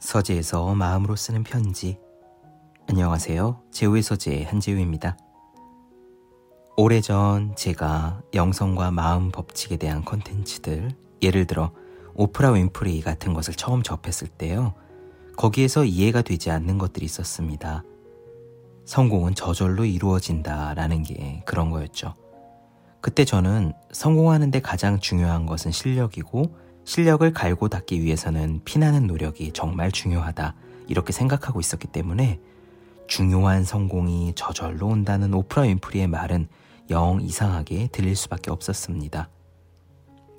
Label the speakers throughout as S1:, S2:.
S1: 서재에서 마음으로 쓰는 편지. 안녕하세요. 제우의 서재 한재우입니다. 오래전 제가 영성과 마음 법칙에 대한 컨텐츠들, 예를 들어 오프라 윈프리 같은 것을 처음 접했을 때요. 거기에서 이해가 되지 않는 것들이 있었습니다. 성공은 저절로 이루어진다라는 게 그런 거였죠. 그때 저는 성공하는데 가장 중요한 것은 실력이고 실력을 갈고 닦기 위해서는 피나는 노력이 정말 중요하다. 이렇게 생각하고 있었기 때문에 중요한 성공이 저절로 온다는 오프라 윈프리의 말은 영 이상하게 들릴 수밖에 없었습니다.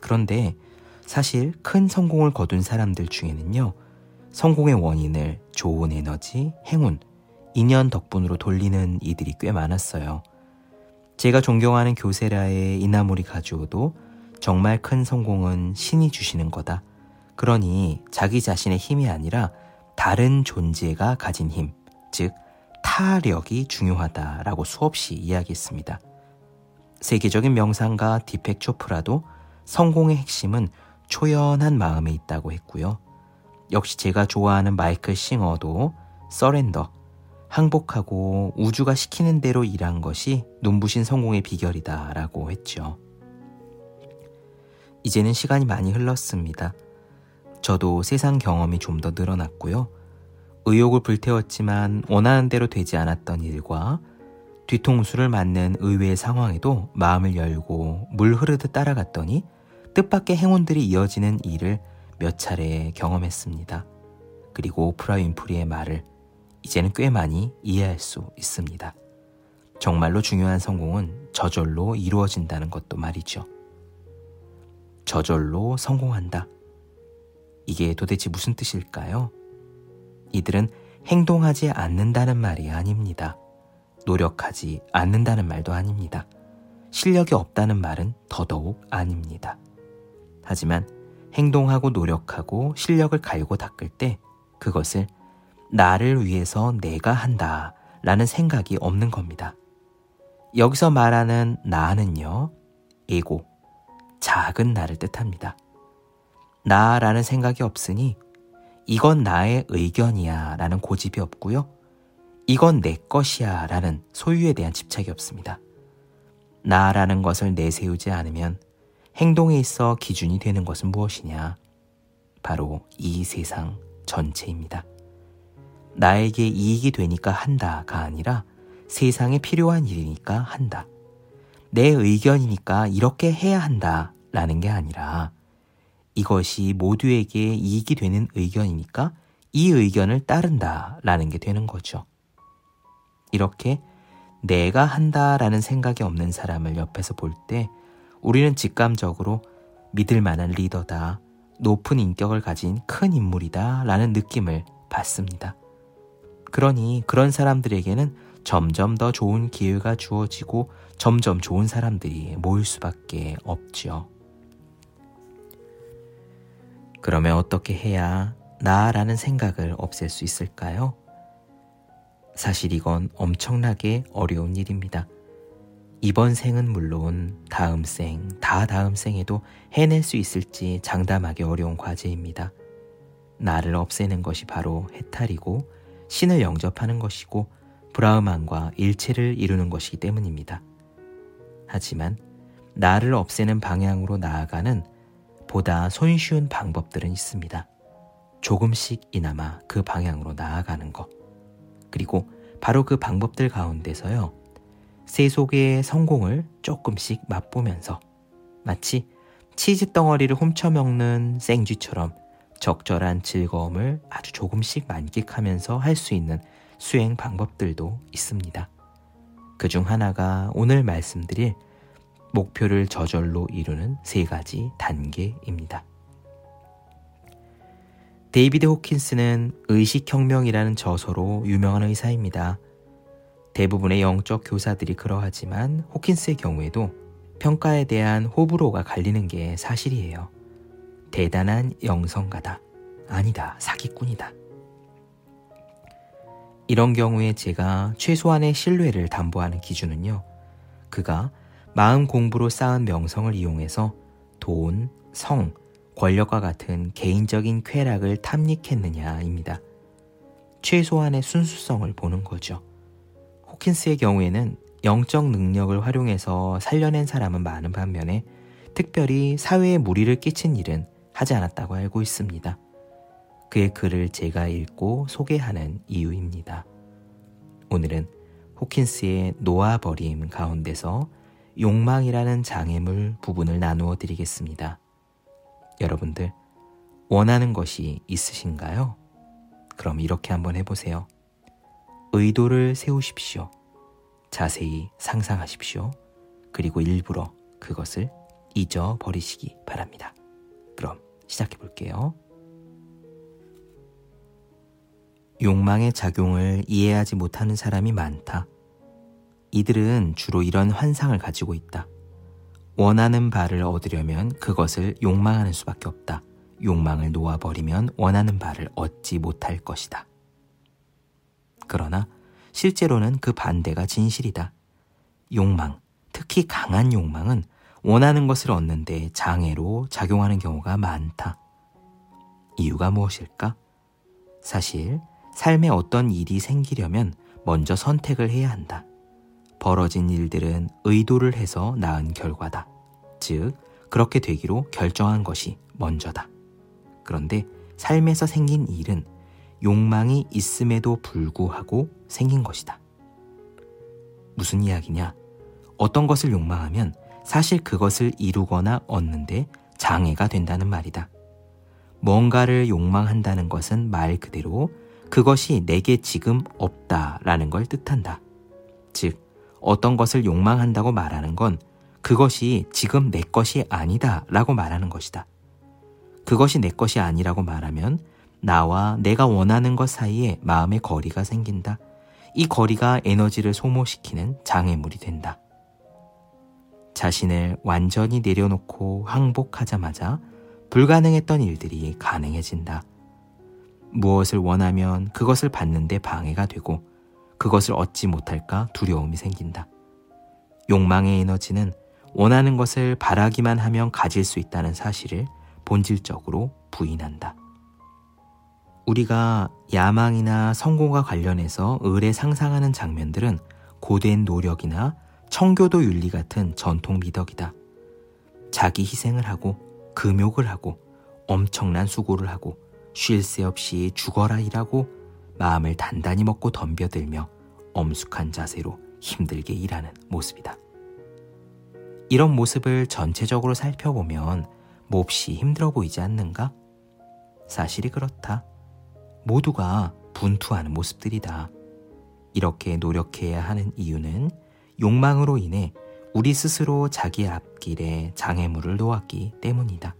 S1: 그런데 사실 큰 성공을 거둔 사람들 중에는요, 성공의 원인을 좋은 에너지, 행운, 인연 덕분으로 돌리는 이들이 꽤 많았어요. 제가 존경하는 교세라의 이나모리 가주오도 정말 큰 성공은 신이 주시는 거다. 그러니 자기 자신의 힘이 아니라 다른 존재가 가진 힘, 즉 타력이 중요하다라고 수없이 이야기했습니다. 세계적인 명상가 디펙 초프라도 성공의 핵심은 초연한 마음에 있다고 했고요. 역시 제가 좋아하는 마이클 싱어도 서렌더, 항복하고 우주가 시키는 대로 일한 것이 눈부신 성공의 비결이다 라고 했죠. 이제는 시간이 많이 흘렀습니다. 저도 세상 경험이 좀 더 늘어났고요. 의욕을 불태웠지만 원하는 대로 되지 않았던 일과 뒤통수를 맞는 의외의 상황에도 마음을 열고 물 흐르듯 따라갔더니 뜻밖의 행운들이 이어지는 일을 몇 차례 경험했습니다. 그리고 오프라 윈프리의 말을 이제는 꽤 많이 이해할 수 있습니다. 정말로 중요한 성공은 저절로 이루어진다는 것도 말이죠. 저절로 성공한다. 이게 도대체 무슨 뜻일까요? 이들은 행동하지 않는다는 말이 아닙니다. 노력하지 않는다는 말도 아닙니다. 실력이 없다는 말은 더더욱 아닙니다. 하지만 행동하고 노력하고 실력을 갈고 닦을 때 그것을 나를 위해서 내가 한다 라는 생각이 없는 겁니다. 여기서 말하는 나는요, 에고, 작은 나를 뜻합니다. 나라는 생각이 없으니 이건 나의 의견이야 라는 고집이 없고요. 이건 내 것이야 라는 소유에 대한 집착이 없습니다. 나라는 것을 내세우지 않으면 행동에 있어 기준이 되는 것은 무엇이냐? 바로 이 세상 전체입니다. 나에게 이익이 되니까 한다가 아니라 세상에 필요한 일이니까 한다. 내 의견이니까 이렇게 해야 한다. 라는 게 아니라 이것이 모두에게 이익이 되는 의견이니까 이 의견을 따른다. 라는 게 되는 거죠. 이렇게 내가 한다 라는 생각이 없는 사람을 옆에서 볼 때 우리는 직감적으로 믿을 만한 리더다, 높은 인격을 가진 큰 인물이다 라는 느낌을 받습니다. 그러니 그런 사람들에게는 점점 더 좋은 기회가 주어지고 점점 좋은 사람들이 모일 수밖에 없죠. 그러면 어떻게 해야 나라는 생각을 없앨 수 있을까요? 사실 이건 엄청나게 어려운 일입니다. 이번 생은 물론 다음 생, 다 다음 생에도 해낼 수 있을지 장담하기 어려운 과제입니다. 나를 없애는 것이 바로 해탈이고 신을 영접하는 것이고 브라흐만과 일체를 이루는 것이기 때문입니다. 하지만 나를 없애는 방향으로 나아가는 보다 손쉬운 방법들은 있습니다. 조금씩이나마 그 방향으로 나아가는 것. 그리고 바로 그 방법들 가운데서요. 세속의 성공을 조금씩 맛보면서 마치 치즈 덩어리를 훔쳐 먹는 생쥐처럼 적절한 즐거움을 아주 조금씩 만끽하면서 할 수 있는 수행 방법들도 있습니다. 그 중 하나가 오늘 말씀드릴 목표를 저절로 이루는 세 가지 단계입니다. 데이비드 호킨스는 의식혁명이라는 저서로 유명한 의사입니다. 대부분의 영적 교사들이 그러하지만 호킨스의 경우에도 평가에 대한 호불호가 갈리는 게 사실이에요. 대단한 영성가다. 아니다. 사기꾼이다. 이런 경우에 제가 최소한의 신뢰를 담보하는 기준은요. 그가 마음 공부로 쌓은 명성을 이용해서 돈, 성, 권력과 같은 개인적인 쾌락을 탐닉했느냐입니다. 최소한의 순수성을 보는 거죠. 호킨스의 경우에는 영적 능력을 활용해서 살려낸 사람은 많은 반면에 특별히 사회에 무리를 끼친 일은 하지 않았다고 알고 있습니다. 그의 글을 제가 읽고 소개하는 이유입니다. 오늘은 호킨스의 놓아버림 가운데서 욕망이라는 장애물 부분을 나누어 드리겠습니다. 여러분들, 원하는 것이 있으신가요? 그럼 이렇게 한번 해보세요. 의도를 세우십시오. 자세히 상상하십시오. 그리고 일부러 그것을 잊어버리시기 바랍니다. 그럼 시작해 볼게요. 욕망의 작용을 이해하지 못하는 사람이 많다. 이들은 주로 이런 환상을 가지고 있다. 원하는 바를 얻으려면 그것을 욕망하는 수밖에 없다. 욕망을 놓아버리면 원하는 바를 얻지 못할 것이다. 그러나 실제로는 그 반대가 진실이다. 욕망, 특히 강한 욕망은 원하는 것을 얻는데 장애로 작용하는 경우가 많다. 이유가 무엇일까? 사실 삶에 어떤 일이 생기려면 먼저 선택을 해야 한다. 벌어진 일들은 의도를 해서 낳은 결과다. 즉, 그렇게 되기로 결정한 것이 먼저다. 그런데 삶에서 생긴 일은 욕망이 있음에도 불구하고 생긴 것이다. 무슨 이야기냐? 어떤 것을 욕망하면 사실 그것을 이루거나 얻는데 장애가 된다는 말이다. 뭔가를 욕망한다는 것은 말 그대로 그것이 내게 지금 없다라는 걸 뜻한다. 즉, 어떤 것을 욕망한다고 말하는 건 그것이 지금 내 것이 아니다 라고 말하는 것이다. 그것이 내 것이 아니라고 말하면 나와 내가 원하는 것 사이에 마음의 거리가 생긴다. 이 거리가 에너지를 소모시키는 장애물이 된다. 자신을 완전히 내려놓고 항복하자마자 불가능했던 일들이 가능해진다. 무엇을 원하면 그것을 받는데 방해가 되고 그것을 얻지 못할까 두려움이 생긴다. 욕망의 에너지는 원하는 것을 바라기만 하면 가질 수 있다는 사실을 본질적으로 부인한다. 우리가 야망이나 성공과 관련해서 을에 상상하는 장면들은 고된 노력이나 청교도 윤리 같은 전통 미덕이다. 자기 희생을 하고 금욕을 하고 엄청난 수고를 하고 쉴 새 없이 죽어라 일하고 마음을 단단히 먹고 덤벼들며 엄숙한 자세로 힘들게 일하는 모습이다. 이런 모습을 전체적으로 살펴보면 몹시 힘들어 보이지 않는가? 사실이 그렇다. 모두가 분투하는 모습들이다. 이렇게 노력해야 하는 이유는 욕망으로 인해 우리 스스로 자기 앞길에 장애물을 놓았기 때문이다.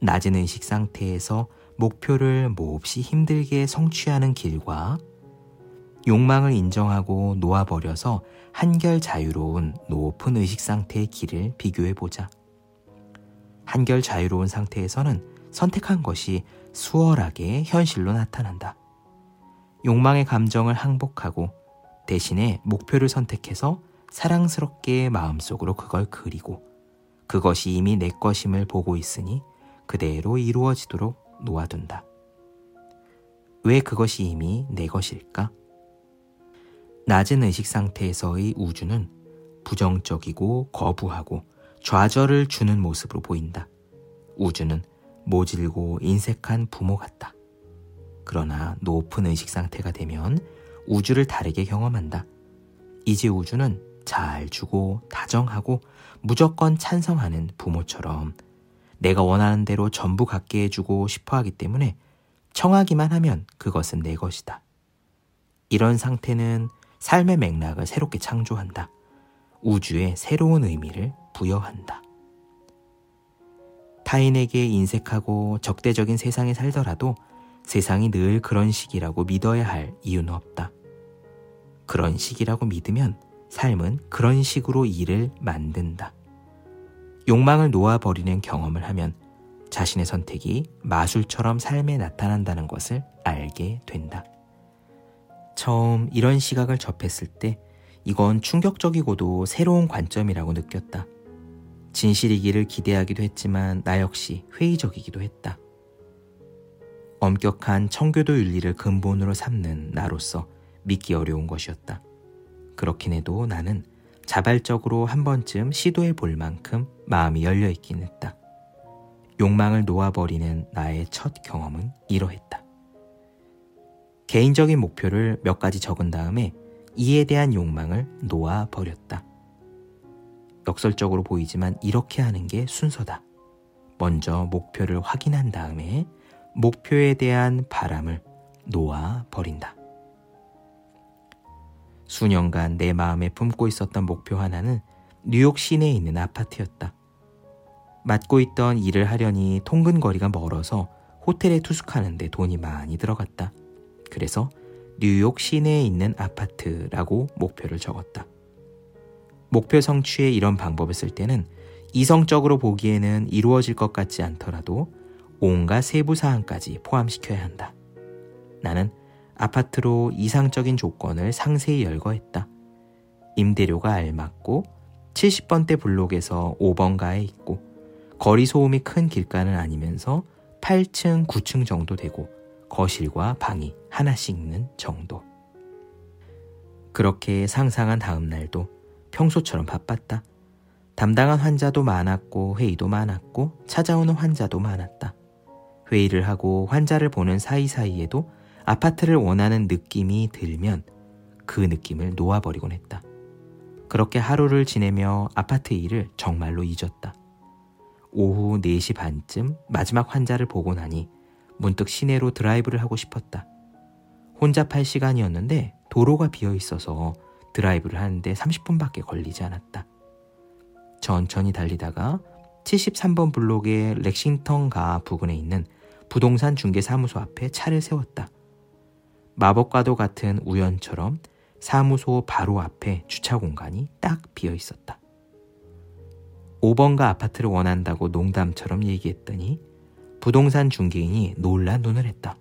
S1: 낮은 의식 상태에서 목표를 몹시 힘들게 성취하는 길과 욕망을 인정하고 놓아버려서 한결 자유로운 높은 의식 상태의 길을 비교해 보자. 한결 자유로운 상태에서는 선택한 것이 수월하게 현실로 나타난다. 욕망의 감정을 항복하고 대신에 목표를 선택해서 사랑스럽게 마음속으로 그걸 그리고 그것이 이미 내 것임을 보고 있으니 그대로 이루어지도록 놓아둔다. 왜 그것이 이미 내 것일까? 낮은 의식 상태에서의 우주는 부정적이고 거부하고 좌절을 주는 모습으로 보인다. 우주는 모질고 인색한 부모 같다. 그러나 높은 의식 상태가 되면 우주를 다르게 경험한다. 이제 우주는 잘 주고 다정하고 무조건 찬성하는 부모처럼 내가 원하는 대로 전부 갖게 해주고 싶어 하기 때문에 청하기만 하면 그것은 내 것이다. 이런 상태는 삶의 맥락을 새롭게 창조한다. 우주에 새로운 의미를 부여한다. 타인에게 인색하고 적대적인 세상에 살더라도 세상이 늘 그런 식이라고 믿어야 할 이유는 없다. 그런 식이라고 믿으면 삶은 그런 식으로 일을 만든다. 욕망을 놓아버리는 경험을 하면 자신의 선택이 마술처럼 삶에 나타난다는 것을 알게 된다. 처음 이런 시각을 접했을 때 이건 충격적이고도 새로운 관점이라고 느꼈다. 진실이기를 기대하기도 했지만 나 역시 회의적이기도 했다. 엄격한 청교도 윤리를 근본으로 삼는 나로서 믿기 어려운 것이었다. 그렇긴 해도 나는 자발적으로 한 번쯤 시도해 볼 만큼 마음이 열려 있긴 했다. 욕망을 놓아버리는 나의 첫 경험은 이러했다. 개인적인 목표를 몇 가지 적은 다음에 이에 대한 욕망을 놓아버렸다. 역설적으로 보이지만 이렇게 하는 게 순서다. 먼저 목표를 확인한 다음에 목표에 대한 바람을 놓아버린다. 수년간 내 마음에 품고 있었던 목표 하나는 뉴욕 시내에 있는 아파트였다. 맡고 있던 일을 하려니 통근 거리가 멀어서 호텔에 투숙하는데 돈이 많이 들어갔다. 그래서 뉴욕 시내에 있는 아파트라고 목표를 적었다. 목표 성취에 이런 방법을 쓸 때는 이성적으로 보기에는 이루어질 것 같지 않더라도 온갖 세부 사항까지 포함시켜야 한다. 나는 아파트로 이상적인 조건을 상세히 열거했다. 임대료가 알맞고 70번대 블록에서 5번가에 있고 거리 소음이 큰 길가는 아니면서 8층, 9층 정도 되고 거실과 방이 하나씩 있는 정도. 그렇게 상상한 다음 날도 평소처럼 바빴다. 담당한 환자도 많았고 회의도 많았고 찾아오는 환자도 많았다. 회의를 하고 환자를 보는 사이사이에도 아파트를 원하는 느낌이 들면 그 느낌을 놓아버리곤 했다. 그렇게 하루를 지내며 아파트 일을 정말로 잊었다. 오후 4시 반쯤 마지막 환자를 보고 나니 문득 시내로 드라이브를 하고 싶었다. 혼자 팔 시간이었는데 도로가 비어 있어서 드라이브를 하는데 30분밖에 걸리지 않았다. 천천히 달리다가 73번 블록의 렉싱턴가 부근에 있는 부동산 중개사무소 앞에 차를 세웠다. 마법과도 같은 우연처럼 사무소 바로 앞에 주차 공간이 딱 비어 있었다. 5번가 아파트를 원한다고 농담처럼 얘기했더니 부동산 중개인이 놀란 눈을 했다.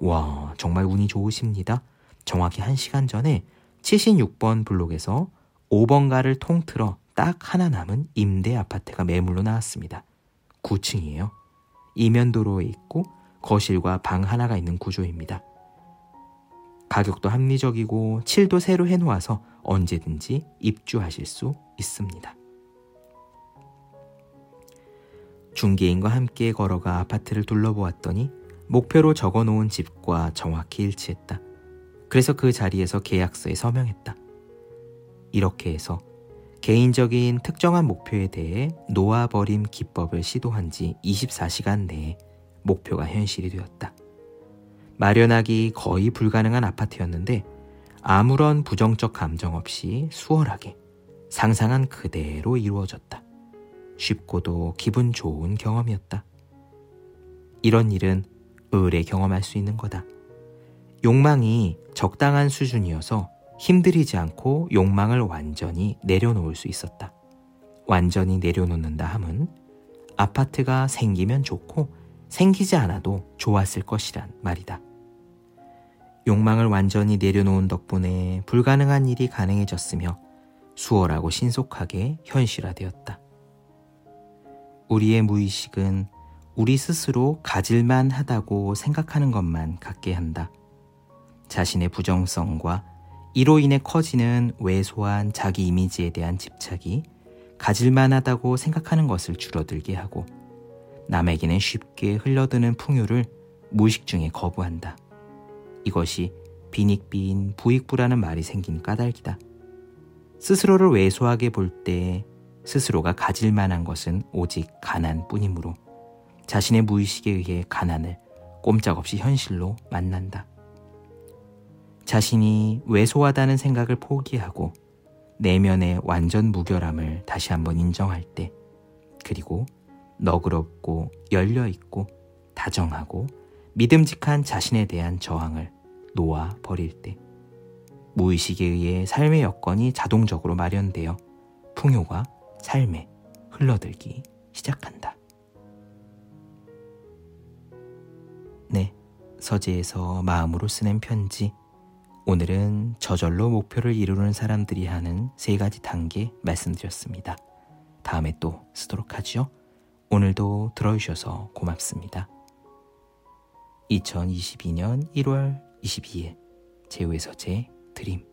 S1: 와, 정말 운이 좋으십니다. 정확히 1시간 전에 76번 블록에서 5번가를 통틀어 딱 하나 남은 임대 아파트가 매물로 나왔습니다. 9층이에요. 이면도로에 있고 거실과 방 하나가 있는 구조입니다. 가격도 합리적이고 칠도 새로 해놓아서 언제든지 입주하실 수 있습니다. 중개인과 함께 걸어가 아파트를 둘러보았더니 목표로 적어 놓은 집과 정확히 일치했다. 그래서 그 자리에서 계약서에 서명했다. 이렇게 해서 개인적인 특정한 목표에 대해 놓아버림 기법을 시도한 지 24시간 내에 목표가 현실이 되었다. 마련하기 거의 불가능한 아파트였는데 아무런 부정적 감정 없이 수월하게 상상한 그대로 이루어졌다. 쉽고도 기분 좋은 경험이었다. 이런 일은 의뢰 경험할 수 있는 거다. 욕망이 적당한 수준이어서 힘들이지 않고 욕망을 완전히 내려놓을 수 있었다. 완전히 내려놓는다 함은 아파트가 생기면 좋고 생기지 않아도 좋았을 것이란 말이다. 욕망을 완전히 내려놓은 덕분에 불가능한 일이 가능해졌으며 수월하고 신속하게 현실화되었다. 우리의 무의식은 우리 스스로 가질만 하다고 생각하는 것만 갖게 한다. 자신의 부정성과 이로 인해 커지는 왜소한 자기 이미지에 대한 집착이 가질만 하다고 생각하는 것을 줄어들게 하고 남에게는 쉽게 흘러드는 풍요를 무의식 중에 거부한다. 이것이 빈익빈 부익부라는 말이 생긴 까닭이다. 스스로를 왜소하게 볼때 스스로가 가질 만한 것은 오직 가난뿐이므로 자신의 무의식에 의해 가난을 꼼짝없이 현실로 만난다. 자신이 왜소하다는 생각을 포기하고 내면의 완전 무결함을 다시 한번 인정할 때, 그리고 너그럽고 열려있고 다정하고 믿음직한 자신에 대한 저항을 놓아 버릴 때 무의식에 의해 삶의 여건이 자동적으로 마련되어 풍요가 삶에 흘러들기 시작한다. 네, 서재에서 마음으로 쓰는 편지. 오늘은 저절로 목표를 이루는 사람들이 하는 세 가지 단계 말씀드렸습니다. 다음에 또 쓰도록 하죠. 오늘도 들어주셔서 고맙습니다. 2022년 1월 22일 제우의 서재 드림